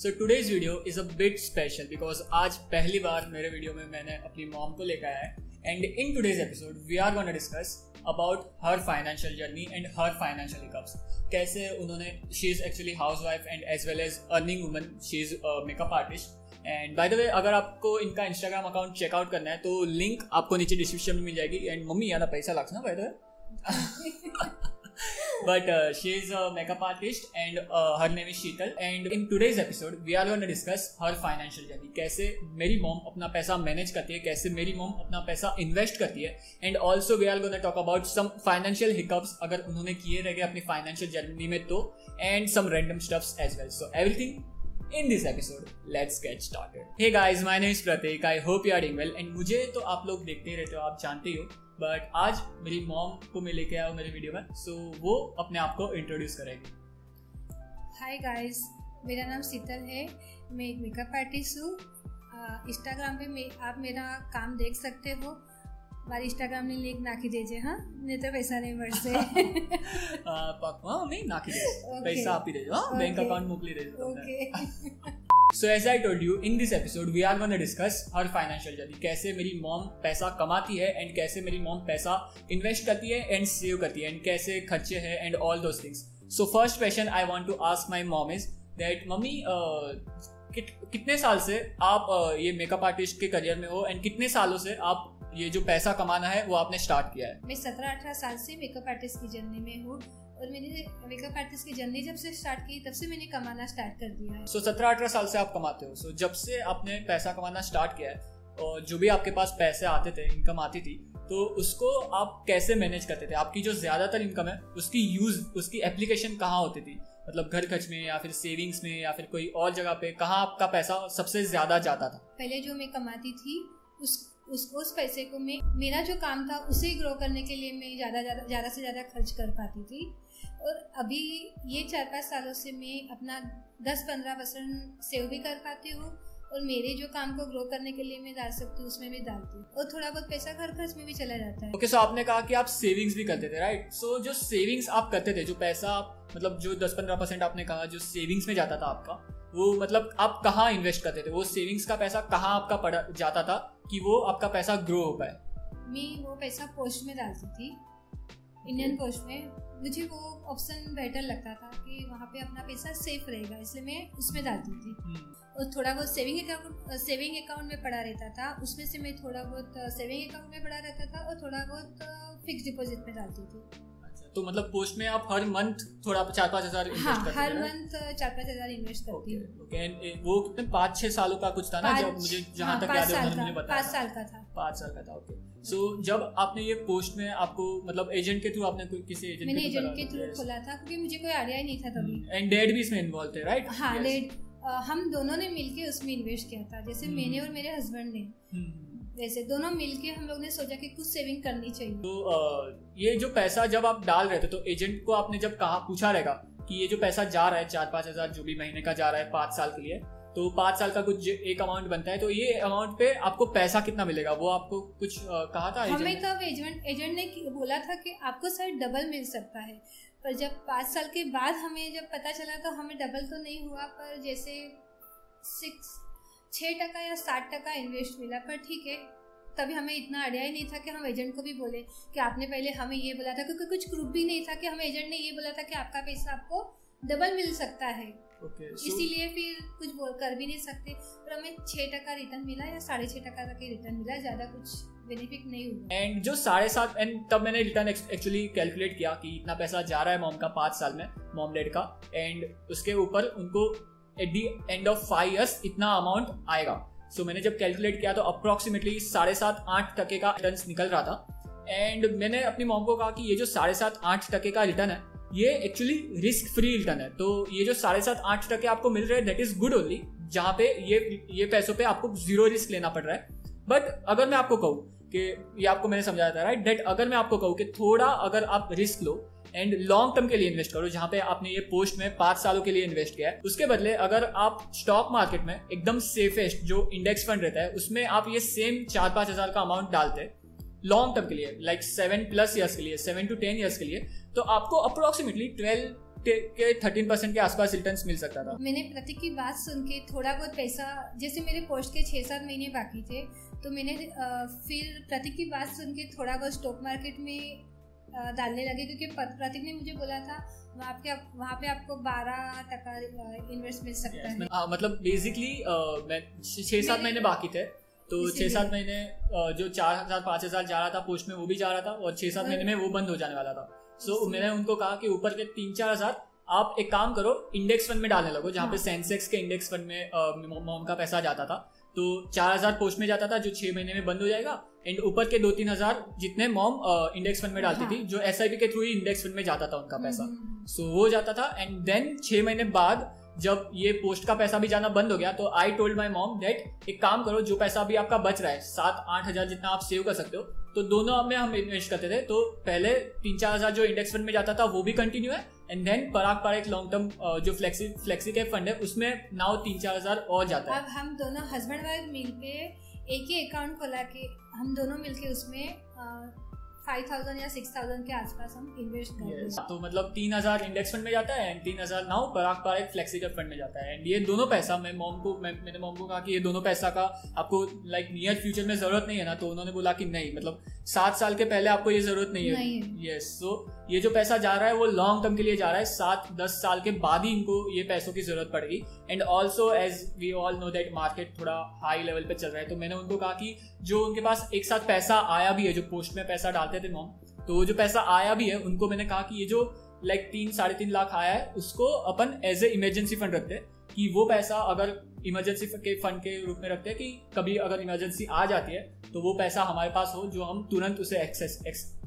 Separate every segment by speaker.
Speaker 1: So today's video is a bit special because आज पहली बार मेरे वीडियो में मैंने अपनी मॉम को लेकर आया है। And in today's episode we are gonna discuss about her financial journey and her financial hiccups कैसे उन्होंने she is actually house wife and as well as earning woman she is makeup artist and by the way अगर आपको इनका Instagram account checkout करना है तो link आपको नीचे डिस्क्रिप्शन में मिल जाएगी। एंड मम्मी यार पैसा लग्स ना by the way but uh, she is a makeup artist and uh, her name is Sheetal and in today's episode we are going to discuss her financial journey कैसे मेरी mom अपना पैसा manage करती है कैसे मेरी मॉम अपना पैसा इन्वेस्ट करती है and also we are gonna talk about some financial hiccups अगर उन्होंने किए रह गए अपनी फाइनेंशियल जर्नी में तो and some random stuffs as well so everything in this episode let's get started hey guys my name is pratik i hope you are doing well and मुझे तो आप लोग देखते रहते हो आप जानते ही हो बट आज मेरी मॉम को मैं लेके आया हूँ मेरे वीडियो में सो so, वो अपने आप को इंट्रोड्यूस करेगी
Speaker 2: हाय गाइस मेरा नाम शीतल है मैं एक मेकअप आर्टिस्ट हूँ इंस्टाग्राम पे मैं आप मेरा काम देख सकते हो મારી ઇન્સ્ટાગ્રામની લિંક નાખી દેજે હા ને તો પૈસા નહીં મળશે
Speaker 1: પાકમાં મમ્મી નાખી દેજો પૈસા આપી દેજો હા બેંક અકાઉન્ટ મોકલી દેજો
Speaker 2: okay
Speaker 1: so as I told you in this episode we are gonna discuss her financial journey कैसे मेरी मॉम पैसा कमाती है एंड कैसे मेरी मॉम पैसा इन्वेस्ट करती है एंड सेव करती है एंड कैसे खर्चे हैं and all those things so first question I want to ask my mom is that mummy कितने साल से आप uh, ये मेकअप आर्टिस्ट के करियर में हो एंड कितने सालों से आप ये जो पैसा कमाना है वो आपने स्टार्ट किया है?
Speaker 2: मैं सत्रह अठारह साल से मेकअप आर्टिस्ट की जर्नी में हूँ। और मैंने मेकअप आर्टिस्ट की जर्नी जब से स्टार्ट की तब से मैंने कमाना स्टार्ट कर दिया है।
Speaker 1: सो सत्रह अठारह साल से आप कमाते हो। सो so, जब से आपने पैसा कमाना स्टार्ट किया है और जो भी आपके पास पैसे आते थे इनकम आती थी तो उसको आप कैसे मैनेज करते थे? आपकी जो ज़्यादातर इनकम है उसकी यूज़ उसकी एप्लीकेशन कहाँ होती थी? मतलब घर खर्च में या फिर सेविंग्स में या फिर कोई और जगह पे कहाँ आपका पैसा सबसे ज़्यादा जाता था?
Speaker 2: पहले जो मैं कमाती थी उस उस उस पैसे को मैं मेरा जो काम था उसे ग्रो करने के लिए मैं ज़्यादा ज़्यादा से ज़्यादा खर्च कर पाती थी। और अभी ये चार पाँच सालों से मैं अपना दस पंद्रह परसेंट सेव भी कर पाती हूँ और मेरे जो काम को ग्रो करने के लिए मैं डाल सकती हूँ उसमें भी डालती हूँ। और थोड़ा बहुत पैसा घर खर्च में भी चला जाता है।
Speaker 1: ओके okay, सो so आपने कहा कि आप सेविंग्स भी करते थे राइट सो so, जो सेविंग्स आप करते थे जो पैसा मतलब जो दस पंद्रह परसेंट आपने कहा जो सेविंग्स में जाता था आपका वो मतलब आप कहाँ इन्वेस्ट करते थे? वो सेविंग्स का पैसा कहाँ आपका पड़ा जाता था कि वो आपका पैसा ग्रो हो पाए?
Speaker 2: मैं वो पैसा पोस्ट में डालती थी। इंडियन पोस्ट में। मुझे वो ऑप्शन बेटर लगता था कि वहाँ पे अपना पैसा सेफ़ रहेगा इसलिए मैं उसमें डालती थी। और थोड़ा बहुत सेविंग अकाउंट सेविंग अकाउंट में पड़ा रहता था। उसमें से मैं थोड़ा बहुत सेविंग अकाउंट में पड़ा रहता था और थोड़ा बहुत फिक्स डिपॉजिट में डालती थी।
Speaker 1: तो मतलब पोस्ट में आप हर मंथ थोड़ा चार पाँच हज़ार
Speaker 2: हाँ, हर मंथ चार पाँच हज़ार इन्वेस्ट करती हूँ।
Speaker 1: वो कितने पाँच छह सालों का कुछ था ना जब मुझे जहाँ
Speaker 2: हाँ,
Speaker 1: तक याद है मुझे
Speaker 2: बताया। पाँच साल का था।
Speaker 1: पाँच साल का था ओके सो so, जब आपने ये पोस्ट में आपको मतलब एजेंट के थ्रू आपने कोई किसी एजेंट
Speaker 2: मैंने एजेंट के थ्रू खोला था क्योंकि मुझे कोई आइडिया ही नहीं था तभी।
Speaker 1: एंड डैड भी इसमें इन्वॉल्व थे राइट
Speaker 2: हाँ डैड हम दोनों ने मिलके उसमें इन्वेस्ट किया था जैसे मैंने और मेरे हस्बैंड ने। वैसे दोनों मिलके हम लोग ने सोचा कि कुछ सेविंग करनी चाहिए।
Speaker 1: तो आ, ये जो पैसा जब आप डाल रहे थे तो एजेंट को आपने जब कहा पूछा रहेगा कि ये जो पैसा जा रहा है चार पाँच हज़ार जो भी महीने का जा रहा है पाँच साल के लिए तो पाँच साल का कुछ एक अमाउंट बनता है तो ये अमाउंट पे आपको पैसा कितना मिलेगा? वो आपको कुछ आ, कहा था
Speaker 2: हमें तब एजेंट एजेंट ने बोला था कि आपको सर डबल मिल सकता है पर जब पाँच साल के बाद हमें जब पता चला तो हमें डबल तो नहीं हुआ पर जैसे सिक्स छः टका या साठ टका इन्वेस्ट मिला पर ठीक है तभी हमें इतना आइडिया ही नहीं था कि हम एजेंट को भी बोले कि आपने पहले हमें ये बोला था क्योंकि कुछ प्रूफ भी नहीं था कि हम एजेंट ने ये बोला था कि आपका पैसा आपको डबल मिल सकता है।
Speaker 1: Okay, so,
Speaker 2: इसीलिए फिर कुछ बोल कर भी नहीं सकते पर हमें छह टका रिटर्न मिला या साढ़े छह टका तक रिटर्न मिला ज़्यादा कुछ बेनिफिट नहीं हुआ।
Speaker 1: एंड जो साढ़े सात एंड तब मैंने रिटर्न एक्चुअली कैलकुलेट किया कि इतना पैसा जा रहा है मॉम का पाँच साल में मॉम डैड का एंड उसके ऊपर उनको at the end of five years इतना अमाउंट आएगा। सो so, मैंने जब कैलकुलेट किया तो अप्रोक्सीमेटली साढ़े सात आठ टके का रिटर्न निकल रहा था। एंड मैंने अपनी मॉम को कहा कि ये जो साढ़े सात आठ टके का रिटर्न है ये एक्चुअली रिस्क फ्री रिटर्न है। तो ये जो साढ़े सात आठ टके आपको मिल रहे हैं दैट इज़ गुड ओनली जहाँ पे ये ये पैसों पे आपको ज़ीरो रिस्क लेना पड़ रहा है। बट अगर मैं आपको कहूँ कि ये आपको मैंने समझाया था राइट दैट अगर मैं आपको कहूँ कि थोड़ा अगर आप रिस्क लो एंड लॉन्ग टर्म के लिए इन्वेस्ट करो, जहाँ पे आपने ये पोस्ट में पाँच सालों के लिए इन्वेस्ट किया है। उसके बदले अगर आप स्टॉक मार्केट में एकदम सेफेस्ट जो इंडेक्स फंड रहता है, उसमें आप ये सेम चार पाँच हज़ार का अमाउंट डालते लॉन्ग टर्म के लिए लाइक सेवन प्लस ईयर्स के लिए सेवन टू टेन ईयर्स के लिए तो आपको अप्रोक्सीमेटली ट्वेल्व के थर्टीन परसेंट के आसपास रिटर्न मिल सकता था।
Speaker 2: मैंने प्रतीक की बात सुन के थोड़ा बहुत पैसा, जैसे मेरे पोस्ट के छः सात महीने बाकी थे तो मैंने फिर प्रतीक की बात सुन के थोड़ा बहुत स्टॉक मार्केट में डालने लगे क्योंकि प्रतीक ने मुझे बोला था वहाँ पे वहाँ पे आपको बारह टका इन्वेस्ट मिल सकता yes, है।
Speaker 1: आ, मतलब बेसिकली मैं छः सात महीने बाकी थे तो छः सात महीने जो चार हज़ार पाँच हज़ार जा रहा था पोस्ट में वो भी जा रहा था और छः सात महीने में वो बंद हो जाने वाला था। सो so, मैंने उनको कहा कि ऊपर के तीन चार हज़ार आप एक काम करो इंडेक्स फंड में डालने लगो जहाँ पे सेंसेक्स हाँ। के इंडेक्स फंड में मोम का पैसा जाता था। तो चार हज़ार पोस्ट में जाता था जो छह महीने में बंद हो जाएगा एंड ऊपर के दो तीन हज़ार जितने मॉम इंडेक्स फंड में डालती हाँ। थी जो एस के थ्रू ही इंडेक्स फंड में जाता था उनका पैसा सो हम्म, हम्म, हम्म। वो जाता था एंड देन छह महीने बाद जब ये पोस्ट का पैसा भी जाना बंद हो गया तो I told my mom that एक काम करो जो पैसा अभी आपका बच रहा है सात आठ हज़ार जितना आप सेव कर सकते हो तो दोनों में हम इन्वेस्ट करते थे तो पहले तीन चार हज़ार जो इंडेक्स फंड में जाता था वो भी कंटिन्यू है एंड देन पराग पर एक लॉन्ग टर्म जो फ्लेक्सी फ्लेक्सी कैप फंड है उसमें नाउ तीन चार हज़ार और जाता
Speaker 2: है। अब हम दोनों हस्बैंड वाइफ मिलके एक ही अकाउंट खोला के हम दोनों मिलके उसमें फाइव थाउज़ेंड या सिक्स थाउज़ेंड के आसपास हम इन्वेस्ट करते
Speaker 1: हैं। तो मतलब तीन हज़ार इंडेक्स फंड में जाता है एंड तीन हज़ार नाउ पराग पर एक फ्लेक्सी कैप फंड में जाता है। एंड ये दोनों पैसा मैं मॉम को मैं मैंने मॉम को कहा कि ये दोनों पैसा का आपको लाइक नियर फ्यूचर में ज़रूरत नहीं है ना तो उन्होंने बोला कि नहीं मतलब सात साल के पहले आपको ये ज़रूरत नहीं है। यस सो ये जो पैसा जा रहा है वो लॉन्ग टर्म के लिए जा रहा है। सात दस साल के बाद ही इनको ये पैसों की ज़रूरत पड़ेगी। And also as we all know that market थोड़ा हाई लेवल पे चल रहा है तो मैंने उनको कहा कि जो उनके पास एक साथ पैसा आया भी है जो पोस्ट में पैसा डालते थे मॉम तो जो पैसा आया भी है उनको मैंने कहा कि ये जो लाइक तीन साढ़े तीन लाख आया है उसको अपन एज ए इमरजेंसी फंड रखते हैं कि वो पैसा अगर इमरजेंसी के फंड के रूप में रखते हैं कि कभी अगर इमरजेंसी आ जाती है तो वो पैसा हमारे पास हो जो हम तुरंत उसे एक्सेस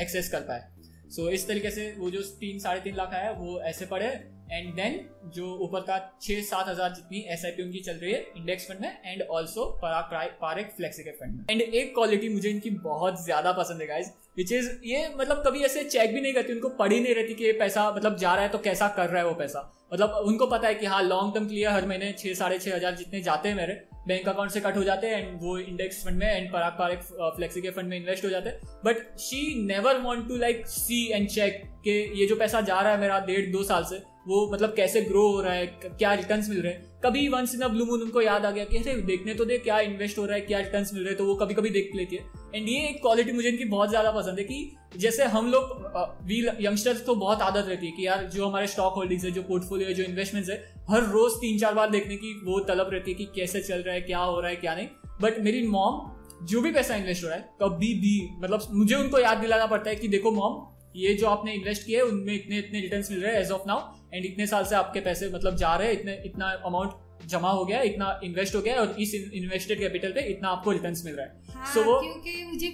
Speaker 1: एक्सेस कर पाए। सो so, इस तरीके से वो जो तीन साढ़े तीन लाख आया वो ऐसे पड़े। एंड देन जो ऊपर का छह सात हज़ार जितनी एस आई पी उनकी चल रही है इंडेक्स फंड में and also Parikh flexi cap fund में. एंड एक क्वालिटी मुझे इनकी बहुत ज़्यादा पसंद है गाइज़ विच इज़ ये मतलब कभी ऐसे चेक भी नहीं करती, उनको पढ़ी नहीं रहती कि ये पैसा मतलब जा रहा है तो कैसा कर रहा है वो पैसा. मतलब उनको पता है कि हाँ लॉन्ग टर्म के लिए हर महीने छह, साढ़े छह हज़ार जितने जाते हैं मेरे बैंक अकाउंट से कट हो जाते हैं एंड वो इंडेक्स फंड में एंड पराग पारक फ्लेक्सी के फंड में इन्वेस्ट हो जाते हैं. But she never want to like see and check के ये जो पैसा जा रहा है मेरा डेढ़, दो साल से वो मतलब कैसे ग्रो हो रहा है क्या रिटर्न मिल रहे हैं। कभी once in a blue moon उनको याद आ गया कि अरे देखने तो दे क्या इन्वेस्ट हो रहा है, क्या रिटर्न मिल रहे हैं तो वो कभी कभी देख लेती है। एंड ये एक क्वालिटी मुझे इनकी बहुत ज़्यादा पसंद है कि जैसे हम लोग वी यंगस्टर्स को बहुत आदत रहती है कि यार जो हमारे स्टॉक होल्डिंग्स है, जो पोर्टफोलियो है, जो इन्वेस्टमेंट्स है, हर रोज तीन चार बार देखने की वो तलब रहती है कि कैसे चल रहा है, क्या हो रहा है, क्या नहीं। बट मेरी मॉम जो भी पैसा इन्वेस्ट हो रहा है, कभी भी मतलब मुझे उनको याद दिलाना पड़ता है कि देखो मॉम ये जो आपने इन्वेस्ट किया है उनमें इतने इतने रिटर्न मिल रहे हैं एज ऑफ़ नाउ एंड इतने साल से आपके पैसे मतलब जा रहे हैं इतने इतना अमाउंट जमा हो गया इतना इन्वेस्ट हो गया और इस इन्वेस्टेड कैपिटल पे इतना आपको रिटर्न मिल रहा है।
Speaker 2: हाँ, so वो क्योंकि मुझे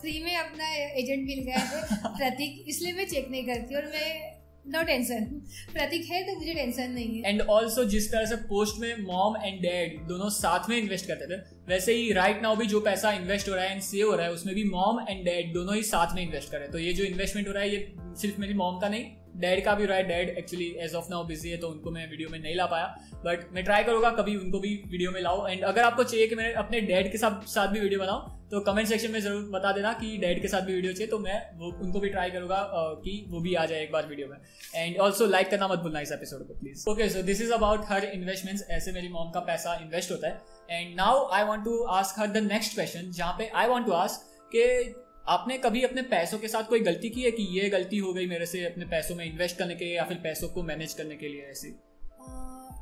Speaker 2: फ्री में अपना एजेंट मिल गया है प्रतीक इसलिए मैं चेक नहीं करती और मैं नो टेंशन प्रतीक है तो मुझे टेंशन नहीं है.
Speaker 1: एंड ऑल्सो जिस तरह से पोस्ट में मॉम एंड डैड दोनों साथ में इन्वेस्ट करते थे, वैसे ही राइट नाउ भी जो पैसा इन्वेस्ट हो रहा है एंड सेव हो रहा है, उसमें भी मॉम एंड डैड दोनों ही साथ में इन्वेस्ट कर रहे हैं। तो ये जो इन्वेस्टमेंट हो रहा है, ये सिर्फ़ मेरी मॉम का नहीं डैड का भी रहा है। Dad actually as of now busy है तो उनको मैं वीडियो में नहीं ला पाया। बट मैं ट्राई करूँगा, कभी उनको भी वीडियो में लाऊं। एंड अगर आपको चाहिए कि मैं अपने डैड के साथ साथ भी वीडियो बनाऊँ तो कमेंट सेक्शन में ज़रूर बता देना कि डैड के साथ भी वीडियो चाहिए तो मैं वो उनको भी ट्राई करूँगा कि वो भी आ जाए एक बार वीडियो में। एंड ऑल्सो लाइक करना मत भूलना इस एपिसोड को please okay so this is about her investments ऐसे मेरी मॉम का पैसा इन्वेस्ट होता है। And now I want to ask her the next question जहाँ पे आई वॉन्ट टू आस्क के आपने कभी अपने पैसों के साथ कोई गलती की है कि ये गलती हो गई मेरे से अपने पैसों में इन्वेस्ट करने के लिए या फिर पैसों को मैनेज करने के लिए ऐसी?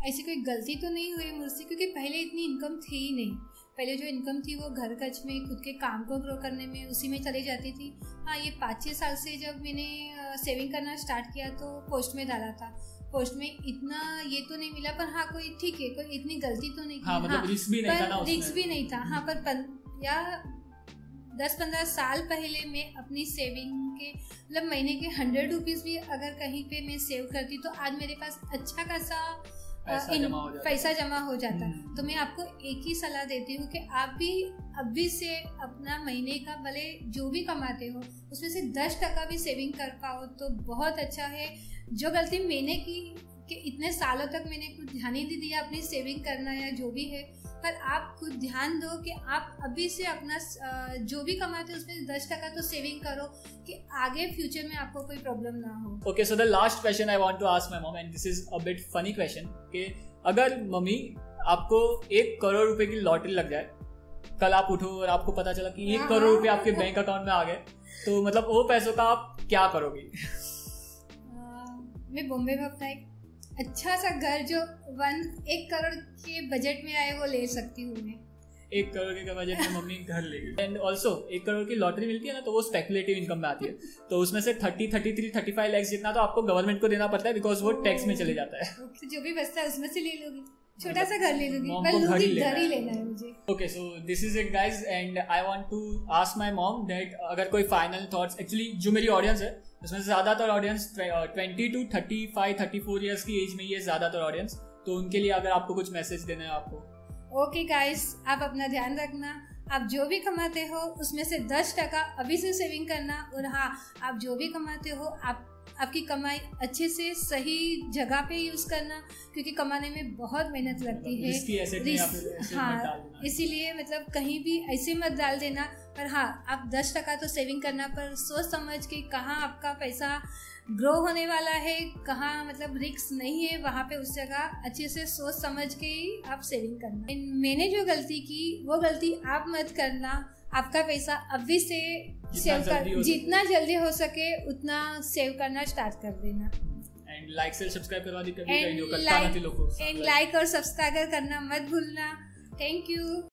Speaker 2: ऐसी कोई गलती तो नहीं हुई मुझसे, क्योंकि पहले इतनी इनकम थी ही नहीं। पहले जो इनकम थी वो घर खर्च में खुद के काम को ग्रो करने में उसी में चली जाती थी। हाँ ये पाँच छः साल से जब मैंने सेविंग करना स्टार्ट किया तो पोस्ट में डाला था। पोस्ट में इतना ये तो नहीं मिला पर हाँ कोई ठीक है कोई इतनी गलती तो नहीं
Speaker 1: हाँ, मतलब हाँ, रिस्क भी नहीं था ना
Speaker 2: रिस्क भी नहीं था। हाँ पर पन, या दस पंद्रह साल पहले मैं अपनी सेविंग के मतलब महीने के हंड्रेड रुपीज़ भी अगर कहीं पे मैं सेव करती तो आज मेरे पास अच्छा खासा पैसा जमा हो जाता है। तो मैं आपको एक ही सलाह देती हूँ कि आप भी अभी से अपना महीने का भले जो भी कमाते हो उसमें से दस टका भी सेविंग कर पाओ तो बहुत अच्छा है। जो गलती मैंने की कि इतने सालों तक मैंने कुछ ध्यान ही नहीं दिया अपनी सेविंग करना या जो भी है पर आप खुद ध्यान दो कि आप अभी से अपना जो भी कमाते हो उसमें दस टका तो सेविंग करो कि आगे फ्यूचर में आपको कोई प्रॉब्लम ना हो
Speaker 1: okay so the last question I want to ask my mom and this is a bit funny question कि अगर मम्मी आपको एक करोड़ रुपए की लॉटरी लग जाए कल आप उठो और आपको पता चला कि एक हाँ, करोड़ रुपए आपके बैंक हाँ। अकाउंट में आ गए तो मतलब वो पैसों का आप क्या करोगे
Speaker 2: मैं बॉम्बे में अपना एक अच्छा सा घर जो वन एक करोड़ के बजट में आए वो ले सकती हूँ मैं।
Speaker 1: एक करोड़ के बजट में मम्मी घर लेगी एंड ऑल्सो एक करोड़ की लॉटरी मिलती है ना तो वो स्पेकुलेटिव इनकम में आती है। तो उसमें से thirty thirty three thirty five lakhs जितना तो आपको गवर्नमेंट को देना पड़ता है बिकॉज़ वो टैक्स में चले जाता है।
Speaker 2: तो जो भी बचता है उसमें से ले लोगी। छोटा सा घर ले लूँगी। मैं लूँगी घर ही। लेना है मुझे।
Speaker 1: Okay so this is it guys and I want to ask my mom that अगर कोई फाइनल थॉट्स एक्चुअली जो मेरी ऑडियंस है उसमें से ज़्यादातर audience twenty two thirty five thirty four years की एज में ही है ज़्यादातर ऑडियंस तो उनके लिए अगर आपको कुछ मैसेज देना है आपको।
Speaker 2: ओके गाइस आप अपना ध्यान रखना। आप जो भी कमाते हो उसमें से दस टका अभी से सेविंग करना। और हाँ आप जो भी कमाते हो आप आपकी कमाई अच्छे से सही जगह पे यूज़ करना क्योंकि कमाने में बहुत मेहनत लगती है। हाँ इसीलिए मतलब कहीं भी ऐसे मत डाल देना। पर हाँ आप दस टका तो सेविंग करना पर सोच समझ के कहाँ आपका पैसा ग्रो होने वाला है कहाँ मतलब रिक्स नहीं है वहाँ पे उस जगह अच्छे से सोच समझ के ही आप सेविंग करना। मैंने जो गलती की वो गलती आप मत करना। आपका पैसा अभी से सेव कर जितना जल्दी हो सके उतना सेव करना स्टार्ट कर देना।
Speaker 1: एंड लाइक से सब्सक्राइब करवा दी
Speaker 2: कभी एंड लाइक और सब्सक्राइब करना मत भूलना। Thank you